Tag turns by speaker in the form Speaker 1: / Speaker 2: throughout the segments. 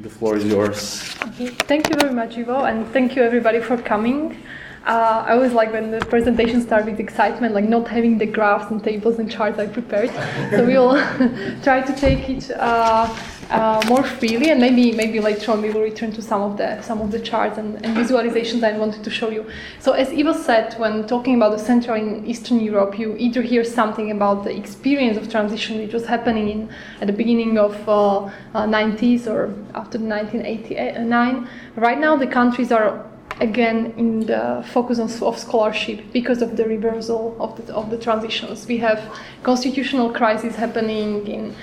Speaker 1: The floor is yours.
Speaker 2: Okay. Thank you very much, Ivo, and thank you everybody for coming. Uh, I always like when the presentation starts with excitement, like not having the graphs and tables and charts I prepared. so we'll try to take it uh, uh, more freely, and maybe maybe later on we will return to some of the some of the charts and, and visualizations I wanted to show you. So as Ivo said, when talking about the Central and Eastern Europe, you either hear something about the experience of transition which was happening in at the beginning of 90s uh, uh, or after 1989. Right now, the countries are again in the focus of, of scholarship because of the reversal of the, of the transitions. We have constitutional crisis happening in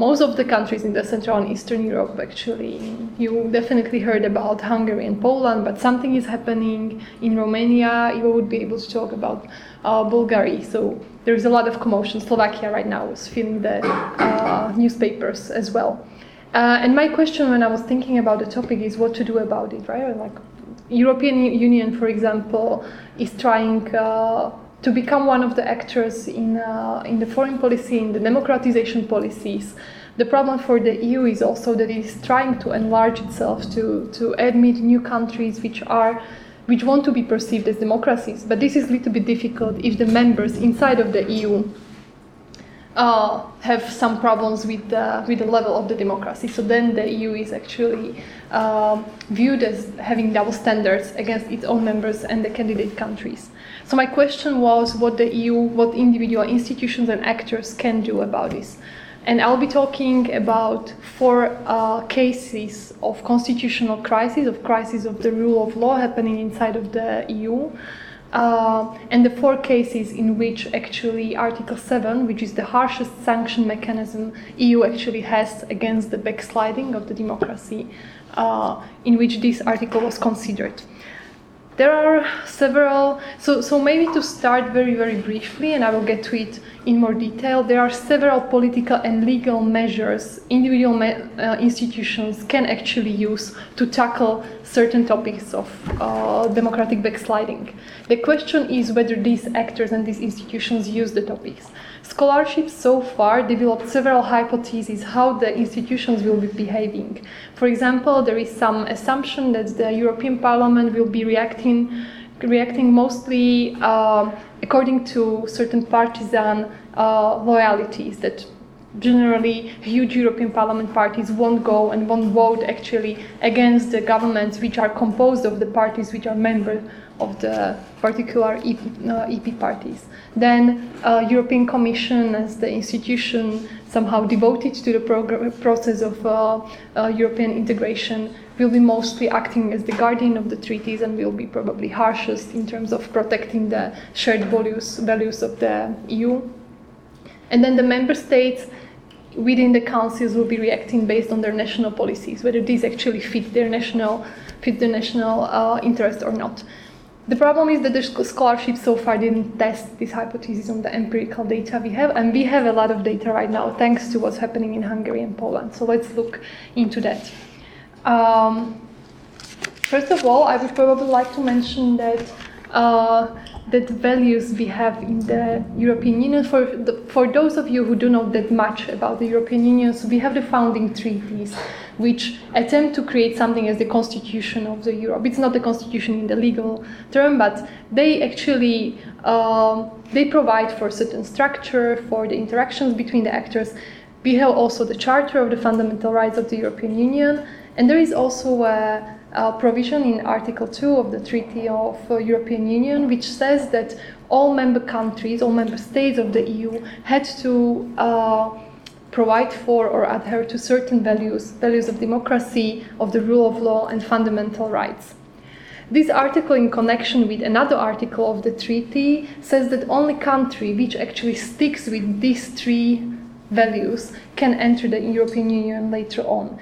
Speaker 2: most of the countries in the Central and Eastern Europe, actually. You definitely heard about Hungary and Poland, but something is happening in Romania. You would be able to talk about uh, Bulgaria. So there is a lot of commotion. Slovakia right now is filling the uh, newspapers as well. Uh, and my question when I was thinking about the topic is what to do about it, right? Like European Union, for example, is trying uh, to become one of the actors in, uh, in the foreign policy, in the democratization policies. The problem for the EU is also that it is trying to enlarge itself to, to admit new countries which are which want to be perceived as democracies. But this is a little bit difficult if the members inside of the EU uh, have some problems with the, with the level of the democracy. So then the EU is actually uh, viewed as having double standards against its own members and the candidate countries. So my question was what the EU, what individual institutions and actors can do about this. And I'll be talking about four uh, cases of constitutional crisis, of crisis of the rule of law happening inside of the EU. Uh, and the four cases in which actually Article 7, which is the harshest sanction mechanism EU actually has against the backsliding of the democracy, uh, in which this article was considered. There are several, so, so maybe to start very, very briefly, and I will get to it in more detail, there are several political and legal measures individual me- uh, institutions can actually use to tackle certain topics of uh, democratic backsliding. The question is whether these actors and these institutions use the topics. Scholarship so far developed several hypotheses how the institutions will be behaving. For example, there is some assumption that the European Parliament will be reacting, reacting mostly uh, according to certain partisan uh, loyalties that generally huge European Parliament parties won't go and won't vote actually against the governments which are composed of the parties which are members of the particular EP, uh, EP parties. Then uh, European Commission as the institution somehow devoted to the process of uh, uh, European integration will be mostly acting as the guardian of the treaties and will be probably harshest in terms of protecting the shared values, values of the EU. And then the member states within the councils will be reacting based on their national policies, whether these actually fit their national fit the national uh, interest or not. The problem is that the scholarship so far didn't test this hypothesis on the empirical data we have, and we have a lot of data right now thanks to what's happening in Hungary and Poland. So let's look into that. Um, first of all, I would probably like to mention that uh, that values we have in the European Union. For the, for those of you who do not know that much about the European Union, so we have the founding treaties which attempt to create something as the constitution of the Europe. It's not the constitution in the legal term, but they actually um, they provide for certain structure for the interactions between the actors. We have also the Charter of the Fundamental Rights of the European Union, and there is also a, a provision in Article 2 of the Treaty of uh, European Union, which says that all member countries, all member states of the EU, had to uh, provide for or adhere to certain values, values of democracy, of the rule of law, and fundamental rights. This article, in connection with another article of the treaty, says that only country which actually sticks with these three values can enter the European Union later on.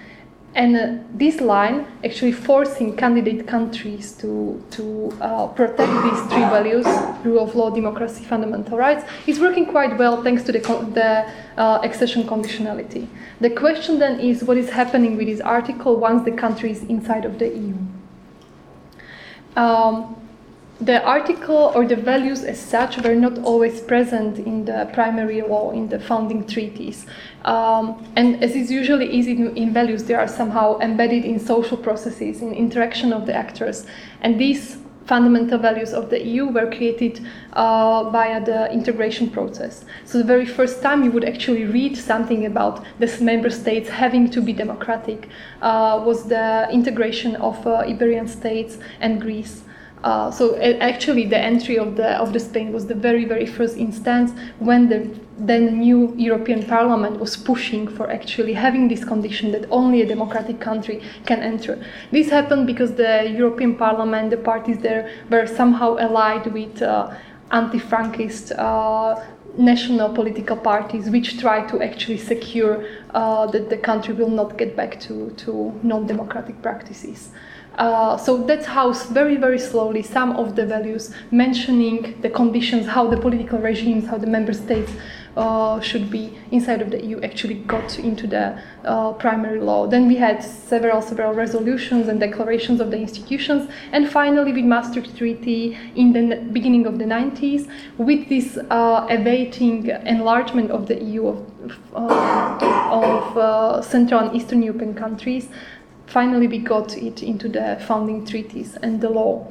Speaker 2: And uh, this line actually forcing candidate countries to, to uh, protect these three values rule of law, democracy, fundamental rights is working quite well thanks to the, the uh, accession conditionality. The question then is what is happening with this article once the country is inside of the EU? Um, the article or the values as such were not always present in the primary law, in the founding treaties. Um, and as is usually easy in values, they are somehow embedded in social processes, in interaction of the actors. And these fundamental values of the EU were created uh, via the integration process. So the very first time you would actually read something about the member states having to be democratic uh, was the integration of uh, Iberian states and Greece. Uh, so it, actually, the entry of the of the Spain was the very very first instance when the then new European Parliament was pushing for actually having this condition that only a democratic country can enter. This happened because the European Parliament, the parties there, were somehow allied with uh, anti-Frankist. Uh, national political parties which try to actually secure uh, that the country will not get back to, to non-democratic practices. Uh, so that's how very, very slowly some of the values mentioning the conditions, how the political regimes, how the member states uh, should be inside of the EU actually got into the uh, primary law. Then we had several, several resolutions and declarations of the institutions, and finally with Maastricht Treaty in the beginning of the 90s, with this uh, awaiting enlargement of the EU of, of uh, Central and Eastern European countries, finally we got it into the founding treaties and the law.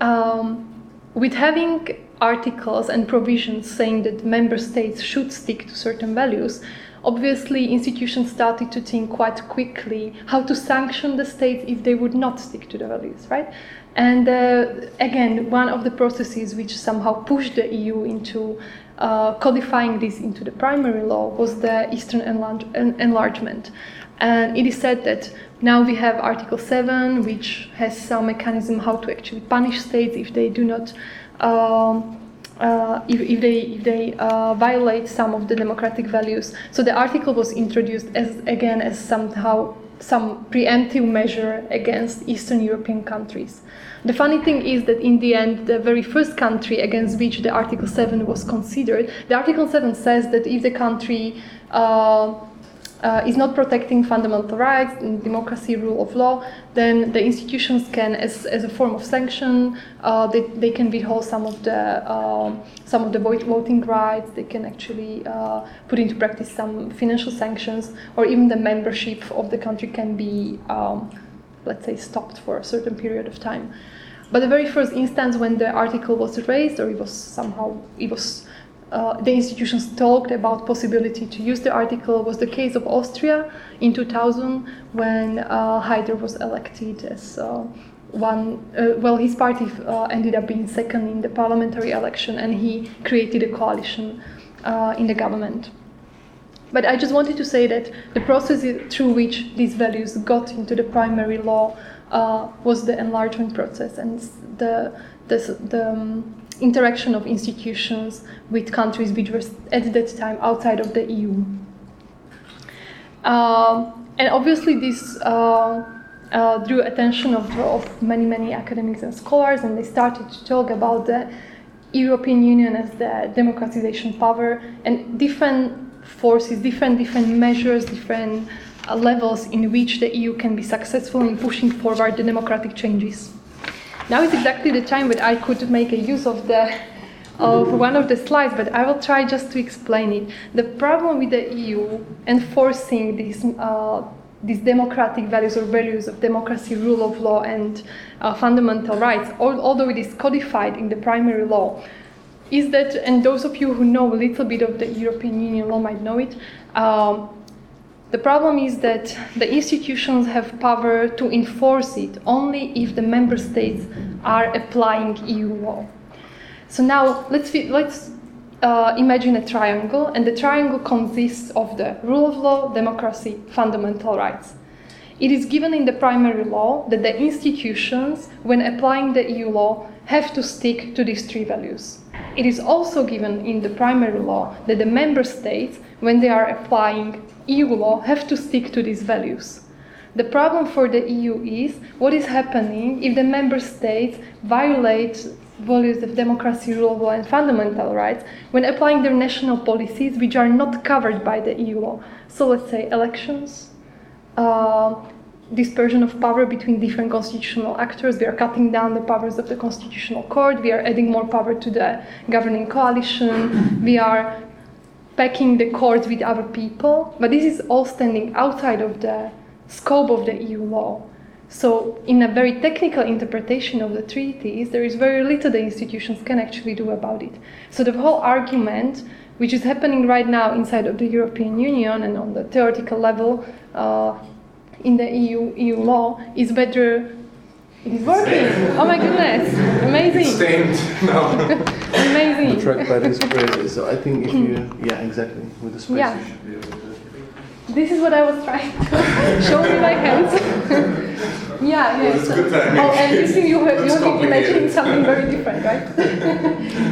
Speaker 2: Um, with having articles and provisions saying that member states should stick to certain values, obviously institutions started to think quite quickly how to sanction the states if they would not stick to the values, right? And uh, again, one of the processes which somehow pushed the EU into uh, codifying this into the primary law was the Eastern enlarge- enlargement. And it is said that now we have Article 7, which has some mechanism how to actually punish states if they do not, um, uh, if, if, they, if they uh, violate some of the democratic values. So the article was introduced as again as somehow some preemptive measure against Eastern European countries. The funny thing is that in the end, the very first country against which the Article 7 was considered, the Article 7 says that if the country uh, uh, is not protecting fundamental rights, democracy, rule of law, then the institutions can, as, as a form of sanction, uh, they, they can withhold some of the uh, some of the voting rights. They can actually uh, put into practice some financial sanctions, or even the membership of the country can be, um, let's say, stopped for a certain period of time. But the very first instance when the article was raised, or it was somehow it was uh, the institutions talked about possibility to use the article was the case of Austria in 2000 when uh, Haider was elected as uh, one. Well, his party uh, ended up being second in the parliamentary election, and he created a coalition uh, in the government. But I just wanted to say that the process through which these values got into the primary law was the enlargement process, and the the, the um, interaction of institutions with countries which were at that time outside of the EU. Uh, and obviously, this uh, uh, drew attention of, of many, many academics and scholars, and they started to talk about the European Union as the democratization power and different forces, different different measures, different uh, levels in which the EU can be successful in pushing forward the democratic changes. Now is exactly the time when I could make a use of the of one of the slides, but I will try just to explain it. The problem with the EU enforcing these uh, these democratic values or values of democracy, rule of law, and uh, fundamental rights, although it is codified in the primary law, is that, and those of you who know a little bit of the European Union law might know it, um, the problem is that the institutions have power to enforce it only if the member states are applying EU law. So now let's, let's uh, imagine a triangle, and the triangle consists of the rule of law, democracy, fundamental rights. It is given in the primary law that the institutions, when applying the EU law, have to stick to these three values. It is also given in the primary law that the member states, when they are applying EU law have to stick to these values. The problem for the EU is what is happening if the member states violate values of democracy, rule of law, and fundamental rights when applying their national policies which are not covered by the EU law. So let's say elections, uh, dispersion of power between different constitutional actors. We are cutting down the powers of the constitutional court. We are adding more power to the governing coalition. we are packing the court with other people. But this is all standing outside of the scope of the EU law. So, in a very technical interpretation of the treaties, there is very little the institutions can actually do about it. So, the whole argument, which is happening right now inside of the European Union and on the theoretical level uh, in the EU, EU law, is whether it is working. Oh my goodness! Amazing.
Speaker 1: It's stained. No.
Speaker 2: Amazing.
Speaker 3: The trackpad is crazy. So I think if you, mm. yeah, exactly, with the space,
Speaker 2: Yeah.
Speaker 3: you should be able to.
Speaker 2: This is what I was trying to show with my hands. yeah, yeah.
Speaker 1: it's
Speaker 2: so-
Speaker 1: good.
Speaker 2: Oh, and you see, you have, you have imagining something very different, right?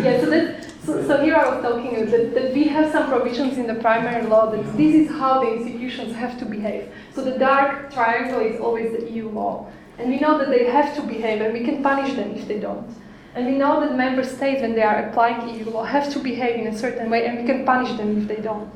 Speaker 2: yeah. So that. So, so here I was talking that, that we have some provisions in the primary law that this is how the institutions have to behave. So the dark triangle is always the EU law. And we know that they have to behave and we can punish them if they don't. And we know that member states, when they are applying EU law, have to behave in a certain way and we can punish them if they don't.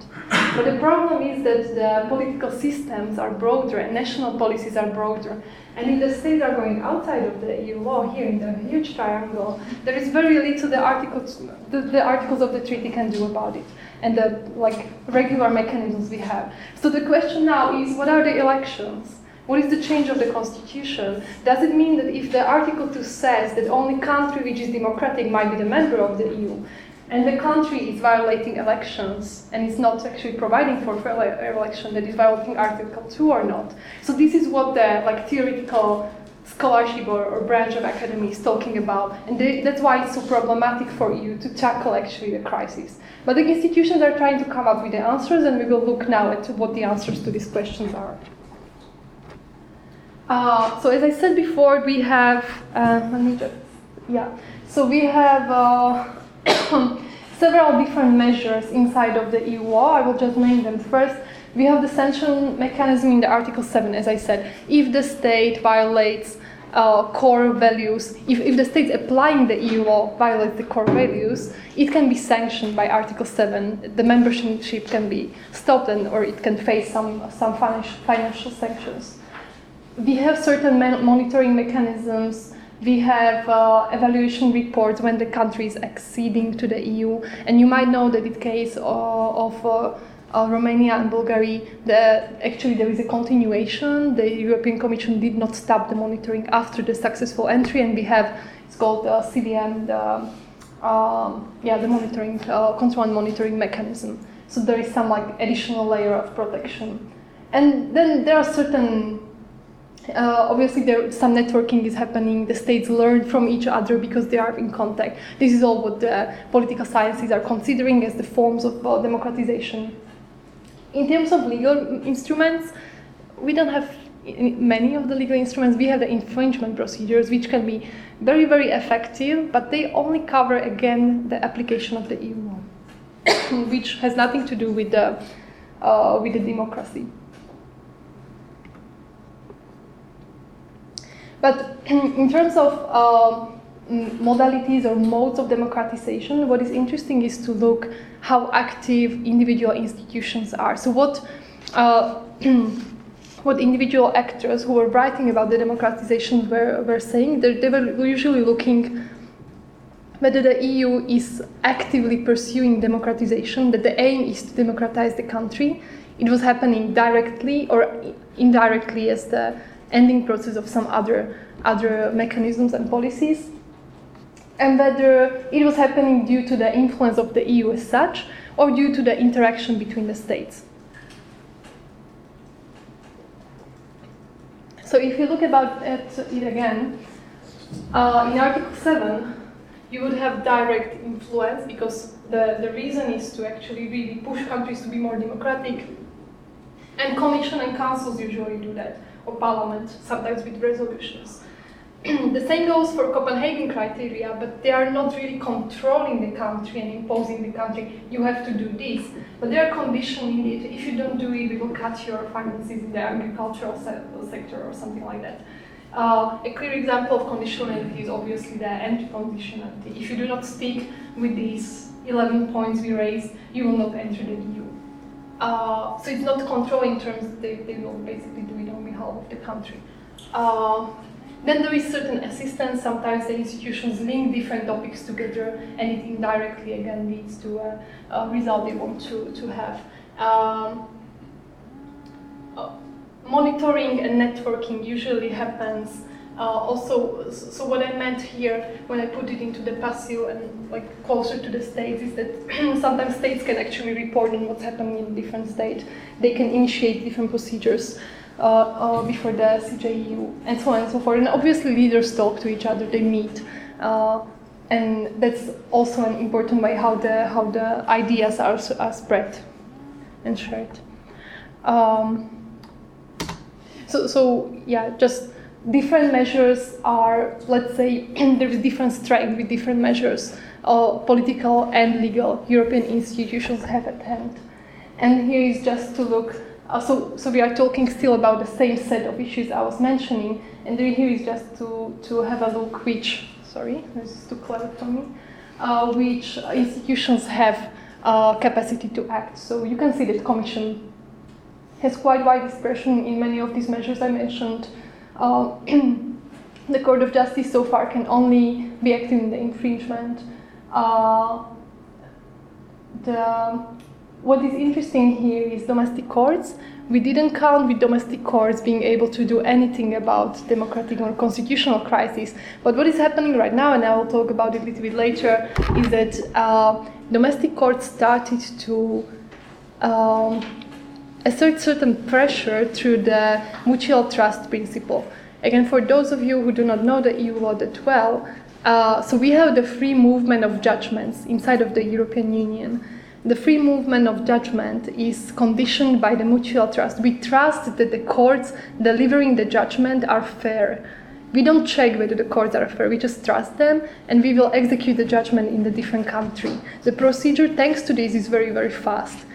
Speaker 2: But the problem is that the political systems are broader and national policies are broader. And if the states are going outside of the EU law here in the huge triangle, there is very little the articles, the, the articles of the treaty can do about it and the like regular mechanisms we have. So the question now is what are the elections? What is the change of the constitution? Does it mean that if the Article 2 says that only country which is democratic might be the member of the EU, and the country is violating elections and is not actually providing for fair election, that is violating Article 2 or not? So this is what the like theoretical scholarship or, or branch of academy is talking about, and they, that's why it's so problematic for EU to tackle actually the crisis. But the institutions are trying to come up with the answers, and we will look now at what the answers to these questions are. Uh, so as I said before, we have uh, let me just yeah. So we have uh, several different measures inside of the EU law. I will just name them first. We have the sanction mechanism in the Article 7, as I said. If the state violates uh, core values, if, if the state applying the EU law violates the core values, it can be sanctioned by Article 7. The membership can be stopped and, or it can face some, some financial, financial sanctions we have certain monitoring mechanisms. We have uh, evaluation reports when the country is acceding to the EU, and you might know that in the case uh, of uh, uh, Romania and Bulgaria, the, actually there is a continuation. The European Commission did not stop the monitoring after the successful entry, and we have it's called uh, CVM, the um, yeah the monitoring uh, control and monitoring mechanism. So there is some like additional layer of protection, and then there are certain uh, obviously, there some networking is happening. The states learn from each other because they are in contact. This is all what the political sciences are considering as the forms of uh, democratization. In terms of legal instruments, we don't have many of the legal instruments. We have the infringement procedures, which can be very, very effective, but they only cover again the application of the EU law, which has nothing to do with the uh, with the democracy. But in terms of um, modalities or modes of democratization, what is interesting is to look how active individual institutions are. So what uh, what individual actors who were writing about the democratization were, were saying, they were usually looking whether the EU is actively pursuing democratization, that the aim is to democratize the country. It was happening directly or indirectly as the ending process of some other, other mechanisms and policies. And whether it was happening due to the influence of the EU as such or due to the interaction between the states. So if you look about at it again, uh, in Article 7, you would have direct influence because the, the reason is to actually really push countries to be more democratic. And Commission and councils usually do that, Parliament, sometimes with resolutions. the same goes for Copenhagen criteria, but they are not really controlling the country and imposing the country, you have to do this. But they are conditioning it. If you don't do it, we will cut your finances in the agricultural se- sector or something like that. Uh, a clear example of conditionality is obviously the anti-conditionality. If you do not stick with these 11 points we raised, you will not enter the EU. Uh, so it's not controlling terms, they, they will basically do it of the country. Uh, then there is certain assistance. Sometimes the institutions link different topics together, and it indirectly again leads to a, a result they want to, to have. Um, uh, monitoring and networking usually happens uh, also, so what I meant here when I put it into the PASIO and like closer to the states is that sometimes states can actually report on what's happening in different states. They can initiate different procedures uh, uh, before the CJEU and so on and so forth. And obviously leaders talk to each other, they meet. Uh, and that's also an important way how the, how the ideas are, are spread and shared. Um, so, so yeah, just different measures are, let's say, there is different strength with different measures, uh, political and legal European institutions have at hand. And here is just to look, uh, so, so we are talking still about the same set of issues I was mentioning, and here is just to, to have a look which, sorry, this is too clever for me, uh, which institutions have uh, capacity to act. So you can see that Commission has quite wide expression in many of these measures I mentioned, uh, the Court of Justice so far can only be active in the infringement. Uh, the, what is interesting here is domestic courts. We didn't count with domestic courts being able to do anything about democratic or constitutional crisis. But what is happening right now, and I will talk about it a little bit later, is that uh, domestic courts started to um, assert certain pressure through the mutual trust principle. Again, for those of you who do not know the EU law that well, uh, so we have the free movement of judgments inside of the European Union. The free movement of judgment is conditioned by the mutual trust. We trust that the courts delivering the judgment are fair. We don't check whether the courts are fair, we just trust them and we will execute the judgment in the different country. The procedure, thanks to this, is very, very fast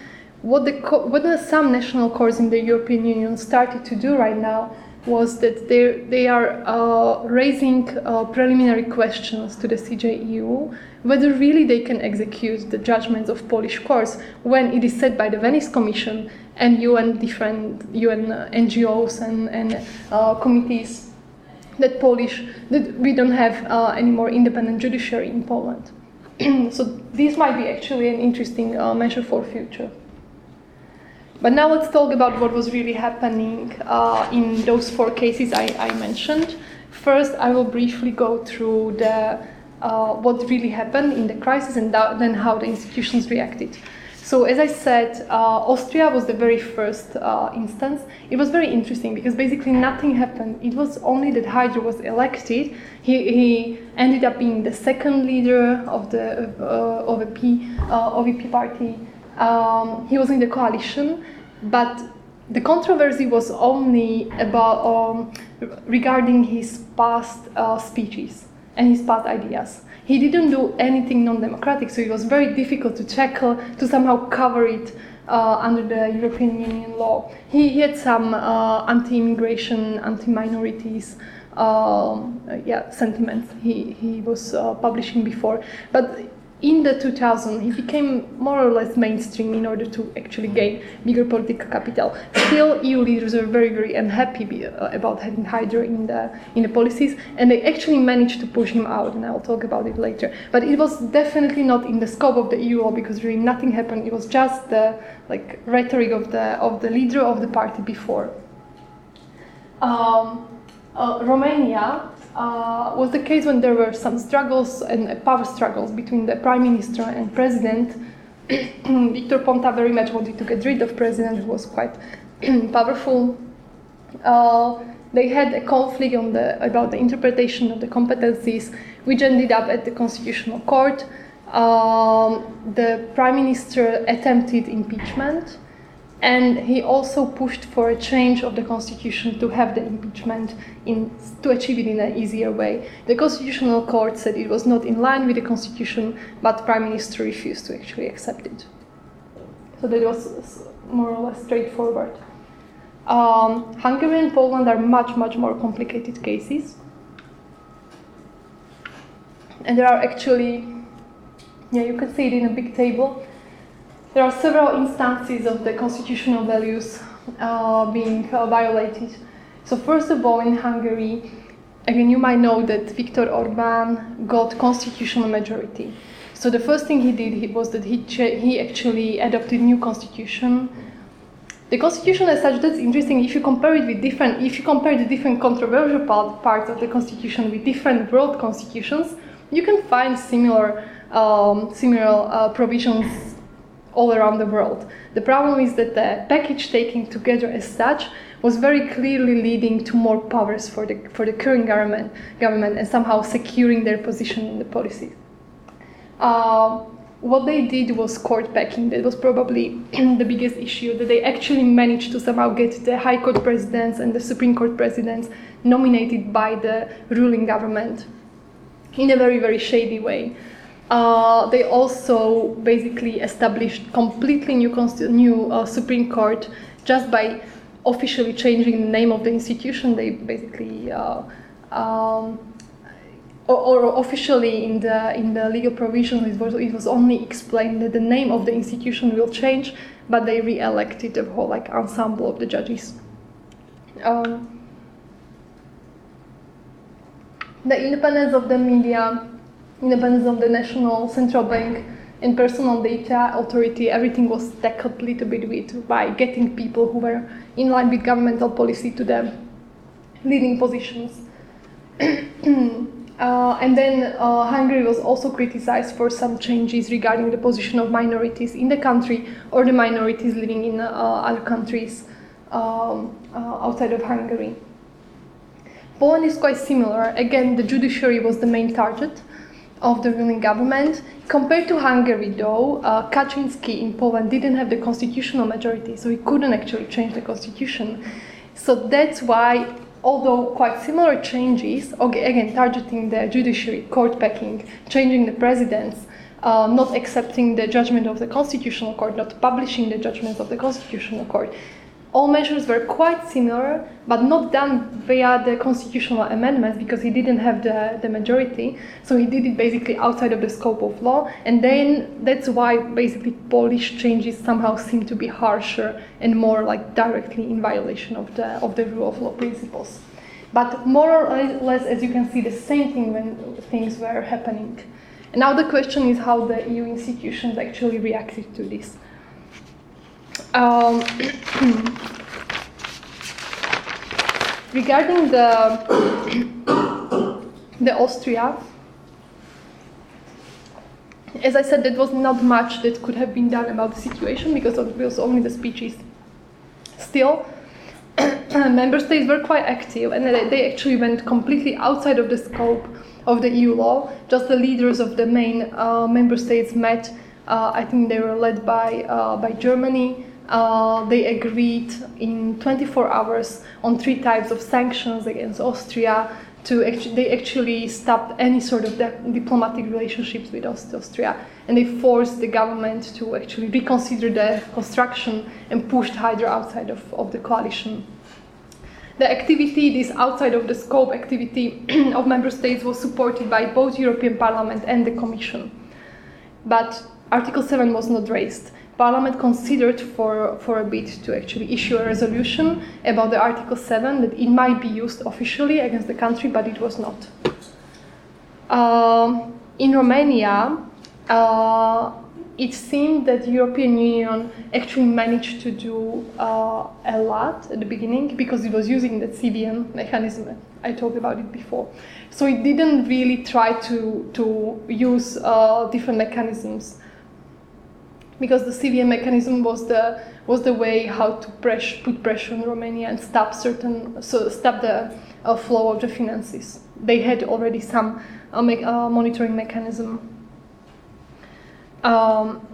Speaker 2: what, the what some national courts in the European Union started to do right now was that they, they are uh, raising uh, preliminary questions to the CJEU whether really they can execute the judgments of Polish courts when it is said by the Venice Commission and UN different UN uh, NGOs and, and uh, committees that Polish that we don't have uh, any more independent judiciary in Poland. so this might be actually an interesting uh, measure for future. But now let's talk about what was really happening uh, in those four cases I, I, mentioned. First, I will briefly go through the uh, what really happened in the crisis and then how the institutions reacted. So, as I said, uh, Austria was the very first uh, instance. It was very interesting because basically nothing happened. It was only that Haider was elected. He, he ended up being the second leader of the uh, OVP, uh, OVP party. Um, he was in the coalition, but the controversy was only about um, regarding his past uh, speeches and his past ideas. He didn't do anything non-democratic, so it was very difficult to tackle to somehow cover it uh, under the European Union law. He, he had some uh, anti-immigration, anti-minorities. Um, yeah, sentiments he, he was uh, publishing before, but in the 2000s, he became more or less mainstream in order to actually gain bigger political capital. Still, EU leaders are very, very unhappy uh, about having Haider in the in the policies, and they actually managed to push him out. And I'll talk about it later. But it was definitely not in the scope of the EU law because really nothing happened. It was just the like rhetoric of the of the leader of the party before. Um, uh, Romania uh, was the case when there were some struggles and power struggles between the prime minister and president. Victor Ponta very much wanted to get rid of president who was quite powerful. Uh, they had a conflict on the, about the interpretation of the competencies, which ended up at the constitutional court. Um, the prime minister attempted impeachment and he also pushed for a change of the constitution to have the impeachment in, to achieve it in an easier way. The constitutional court said it was not in line with the constitution, but the prime minister refused to actually accept it. So that was more or less straightforward. Um, Hungary and Poland are much, much more complicated cases. And there are actually, yeah, you can see it in a big table there are several instances of the constitutional values uh, being uh, violated. So first of all, in Hungary, again, you might know that Viktor Orban got constitutional majority. So the first thing he did was that he, he actually adopted new constitution. The constitution as such, that's interesting. If you compare it with different, if you compare the different controversial part, parts of the constitution with different world constitutions, you can find similar, um, similar uh, provisions all around the world. The problem is that the package taken together as such was very clearly leading to more powers for the, for the current government, government and somehow securing their position in the policy. Uh, what they did was court packing. That was probably the biggest issue, that they actually managed to somehow get the High Court presidents and the Supreme Court presidents nominated by the ruling government in a very, very shady way. Uh, they also basically established completely new, new uh, Supreme Court just by officially changing the name of the institution. They basically, uh, um, or, or, officially in the in the legal provision, it was, it was only explained that the name of the institution will change, but they re-elected the whole like ensemble of the judges. Um, the independence of the media, independence of the national central bank, and personal data authority, everything was tackled a little bit with by getting people who were in line with governmental policy to the leading positions. uh, and then uh, Hungary was also criticized for some changes regarding the position of minorities in the country or the minorities living in uh, other countries um, uh, outside of Hungary. Poland is quite similar. Again, the judiciary was the main target of the ruling government. Compared to Hungary, though, uh, Kaczynski in Poland didn't have the constitutional majority, so he couldn't actually change the constitution. So that's why, although quite similar changes, again, targeting the judiciary, court packing, changing the presidents, uh, not accepting the judgment of the constitutional court, not publishing the judgments of the constitutional court, all measures were quite similar, but not done via the constitutional amendments because he didn't have the, the majority. So he did it basically outside of the scope of law. And then that's why basically Polish changes somehow seem to be harsher and more like directly in violation of the, of the rule of law principles. But more or less, as you can see, the same thing when things were happening. Now the question is how the EU institutions actually reacted to this. Um, regarding the the Austria, as I said, there was not much that could have been done about the situation because it was only the speeches. Still, member states were quite active and they actually went completely outside of the scope of the EU law. Just the leaders of the main uh, member states met. Uh, I think they were led by uh, by Germany, uh, they agreed in 24 hours on three types of sanctions against Austria. To they actually stopped any sort of diplomatic relationships with Austria, and they forced the government to actually reconsider the construction and pushed Haider outside of, of the coalition. The activity, this outside of the scope activity of member states, was supported by both European Parliament and the Commission. But Article 7 was not raised. Parliament considered for, for a bit to actually issue a resolution about the Article 7 that it might be used officially against the country, but it was not. Uh, in Romania, uh, it seemed that the European Union actually managed to do uh, a lot at the beginning because it was using the CVM mechanism. I talked about it before. So it didn't really try to, to use uh, different mechanisms because the CVM mechanism was the was the way how to press, put pressure on Romania and stop certain so stop the uh, flow of the finances. They had already some uh, me- uh, monitoring mechanism. Um,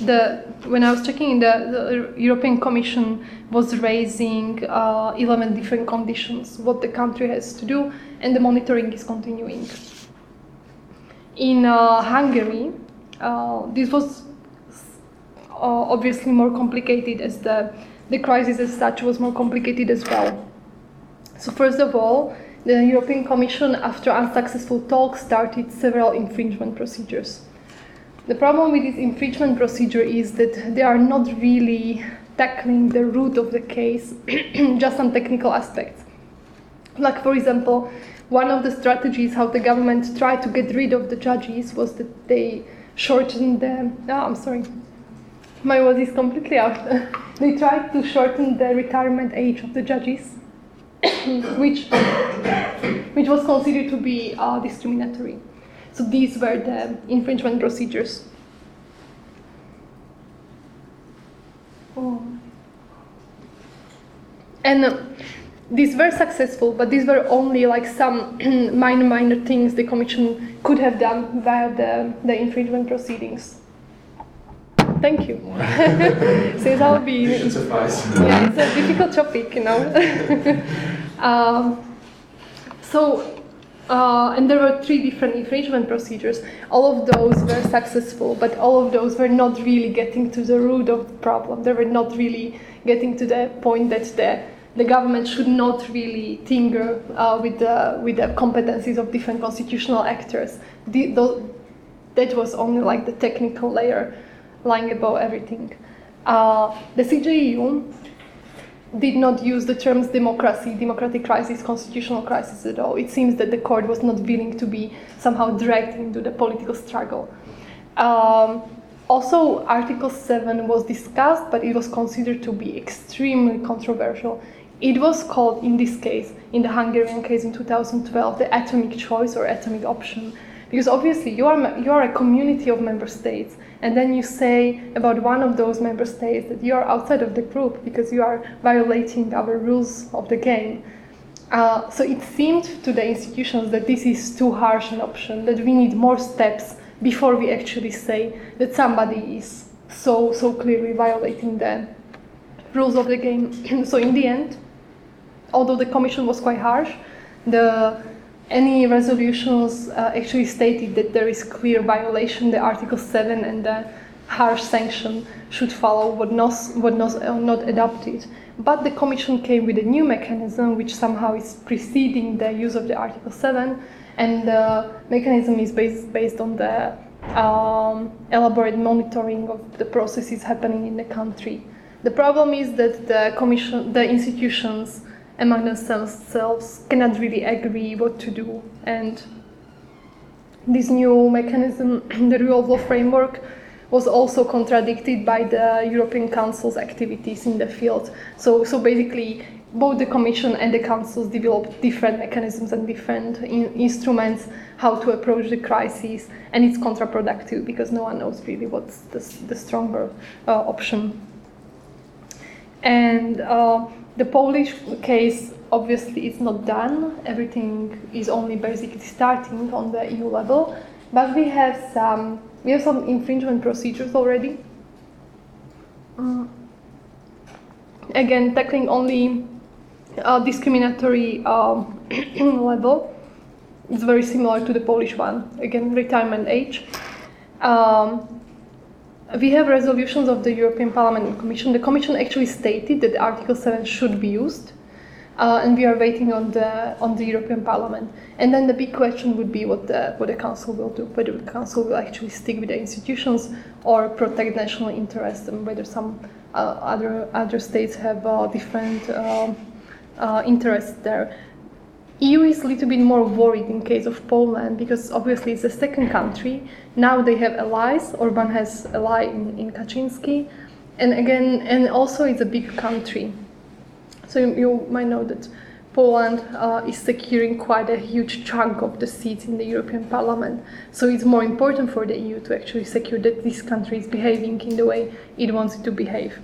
Speaker 2: the when I was checking, the, the European Commission was raising uh, 11 different conditions what the country has to do, and the monitoring is continuing. In uh, Hungary, this was uh, obviously more complicated as the, the crisis as such was more complicated as well. So first of all, the European Commission, after unsuccessful talks, started several infringement procedures. The problem with this infringement procedure is that they are not really tackling the root of the case, just some technical aspects. Like, for example, one of the strategies how the government tried to get rid of the judges was that they shortened the. Oh, I'm sorry. My voice is completely out. they tried to shorten the retirement age of the judges, which, which was considered to be uh, discriminatory. So these were the infringement procedures. Oh. And these were successful, but these were only like some minor, minor things the Commission could have done via the, the infringement proceedings. Thank you. Since I'll be.
Speaker 1: Should suffice.
Speaker 2: Yeah, it's a difficult topic, you know. um, so, uh, and there were three different infringement procedures. All of those were successful, but all of those were not really getting to the root of the problem. They were not really getting to the point that the the government should not really tinker uh, with, the, with the competencies of different constitutional actors. The, the, that was only like the technical layer lying above everything. Uh, the CJEU did not use the terms democracy, democratic crisis, constitutional crisis at all. It seems that the court was not willing to be somehow dragged into the political struggle. Um, also, Article 7 was discussed, but it was considered to be extremely controversial. It was called, in this case, in the Hungarian case in 2012, the atomic choice or atomic option. Because obviously you are, you are a community of member states, and then you say about one of those member states that you are outside of the group because you are violating our rules of the game. Uh, so it seemed to the institutions that this is too harsh an option, that we need more steps before we actually say that somebody is so, so clearly violating the rules of the game. so in the end, although the commission was quite harsh, the any resolutions uh, actually stated that there is clear violation, the Article 7 and the harsh sanction should follow what not, what not, uh, not adopted. But the Commission came with a new mechanism which somehow is preceding the use of the Article 7, and the mechanism is based, based on the um, elaborate monitoring of the processes happening in the country. The problem is that the Commission, the institutions, among themselves cannot really agree what to do. And this new mechanism, the rule of law framework, was also contradicted by the European Council's activities in the field. So, so basically, both the Commission and the Councils developed different mechanisms and different in instruments how to approach the crisis, and it's counterproductive because no one knows really what's the, the stronger uh, option. And uh, the Polish case obviously is not done. Everything is only basically starting on the EU level, but we have some we have some infringement procedures already. Uh, again, tackling only uh, discriminatory um, level. It's very similar to the Polish one. Again, retirement age. Um, we have resolutions of the European Parliament and Commission. The Commission actually stated that Article 7 should be used, uh, and we are waiting on the on the European Parliament. And then the big question would be what the what the Council will do, whether the Council will actually stick with the institutions or protect national interests, and whether some uh, other other states have uh, different um, uh, interests there. EU is a little bit more worried in case of Poland because obviously it's a second country. Now they have allies. Orban has ally in, in Kaczynski, and again, and also it's a big country. So you, you might know that Poland uh, is securing quite a huge chunk of the seats in the European Parliament. So it's more important for the EU to actually secure that this country is behaving in the way it wants it to behave.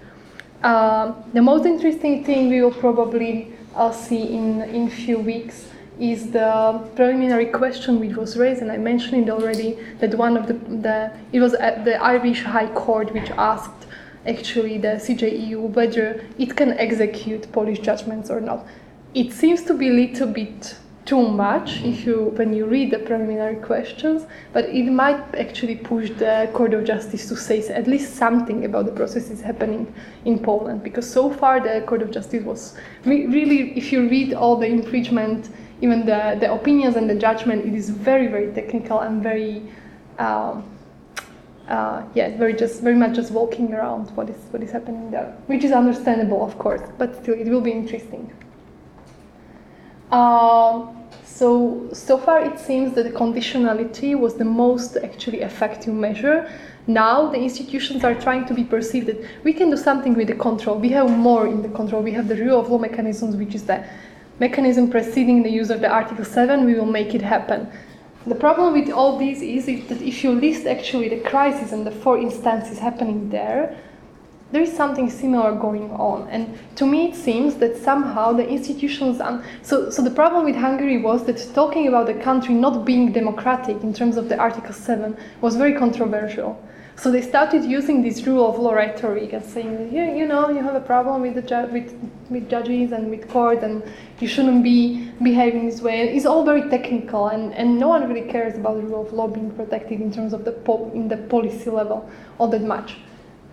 Speaker 2: Uh, the most interesting thing we will probably I'll see in in few weeks is the preliminary question which was raised, and I mentioned it already that one of the, the it was at the Irish High Court which asked actually the CJEU whether it can execute Polish judgments or not. It seems to be a little bit too much if you when you read the preliminary questions, but it might actually push the Court of Justice to say at least something about the processes happening in Poland. Because so far the Court of Justice was re- really, if you read all the infringement, even the, the opinions and the judgment, it is very very technical and very. Um, uh, yeah, very just very much just walking around what is what is happening there, which is understandable, of course, but still it will be interesting. Um, so so far it seems that the conditionality was the most actually effective measure. Now the institutions are trying to be perceived that we can do something with the control. We have more in the control. We have the rule of law mechanisms, which is the mechanism preceding the use of the Article 7. We will make it happen. The problem with all these is that if you list actually the crisis and the four instances happening there, there is something similar going on. And to me, it seems that somehow the institutions. Un- so, so the problem with Hungary was that talking about the country not being democratic in terms of the Article 7 was very controversial. So they started using this rule of law rhetoric and saying, you, you know, you have a problem with the ju- with, with judges and with court, and you shouldn't be behaving this way. It's all very technical, and, and no one really cares about the rule of law being protected in terms of the po- in the policy level all that much.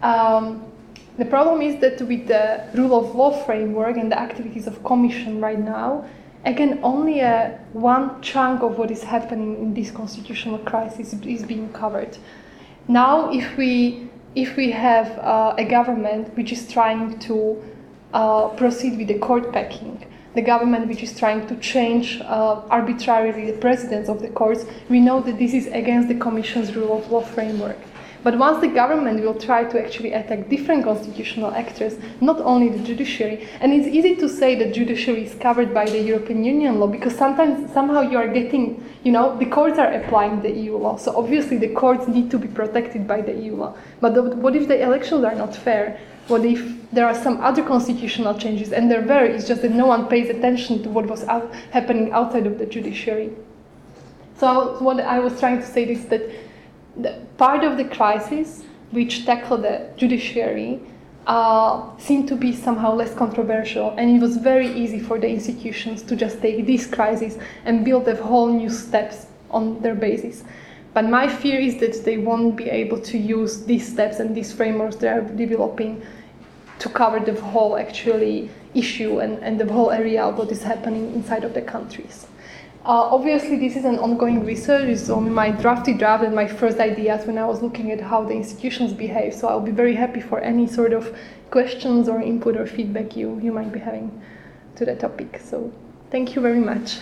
Speaker 2: Um, the problem is that with the rule of law framework and the activities of commission right now, again, only a one chunk of what is happening in this constitutional crisis is being covered. Now, if we if we have uh, a government which is trying to uh, proceed with the court packing, the government which is trying to change uh, arbitrarily the presidents of the courts, we know that this is against the Commission's rule of law framework. But once the government will try to actually attack different constitutional actors, not only the judiciary, and it's easy to say that judiciary is covered by the European Union law because sometimes somehow you are getting, you know, the courts are applying the EU law. So obviously the courts need to be protected by the EU law. But the, what if the elections are not fair? What if there are some other constitutional changes and there? It's just that no one pays attention to what was out, happening outside of the judiciary. So what I was trying to say is that the part of the crisis which tackled the judiciary uh, seemed to be somehow less controversial, and it was very easy for the institutions to just take this crisis and build a whole new steps on their basis. But my fear is that they won't be able to use these steps and these frameworks they are developing to cover the whole actually issue and, and the whole area of what is happening inside of the countries. Uh, obviously, this is an ongoing research. It's on my drafty draft and my first ideas when I was looking at how the institutions behave. So I'll be very happy for any sort of questions or input or feedback you, you might be having to the topic. So thank you very much.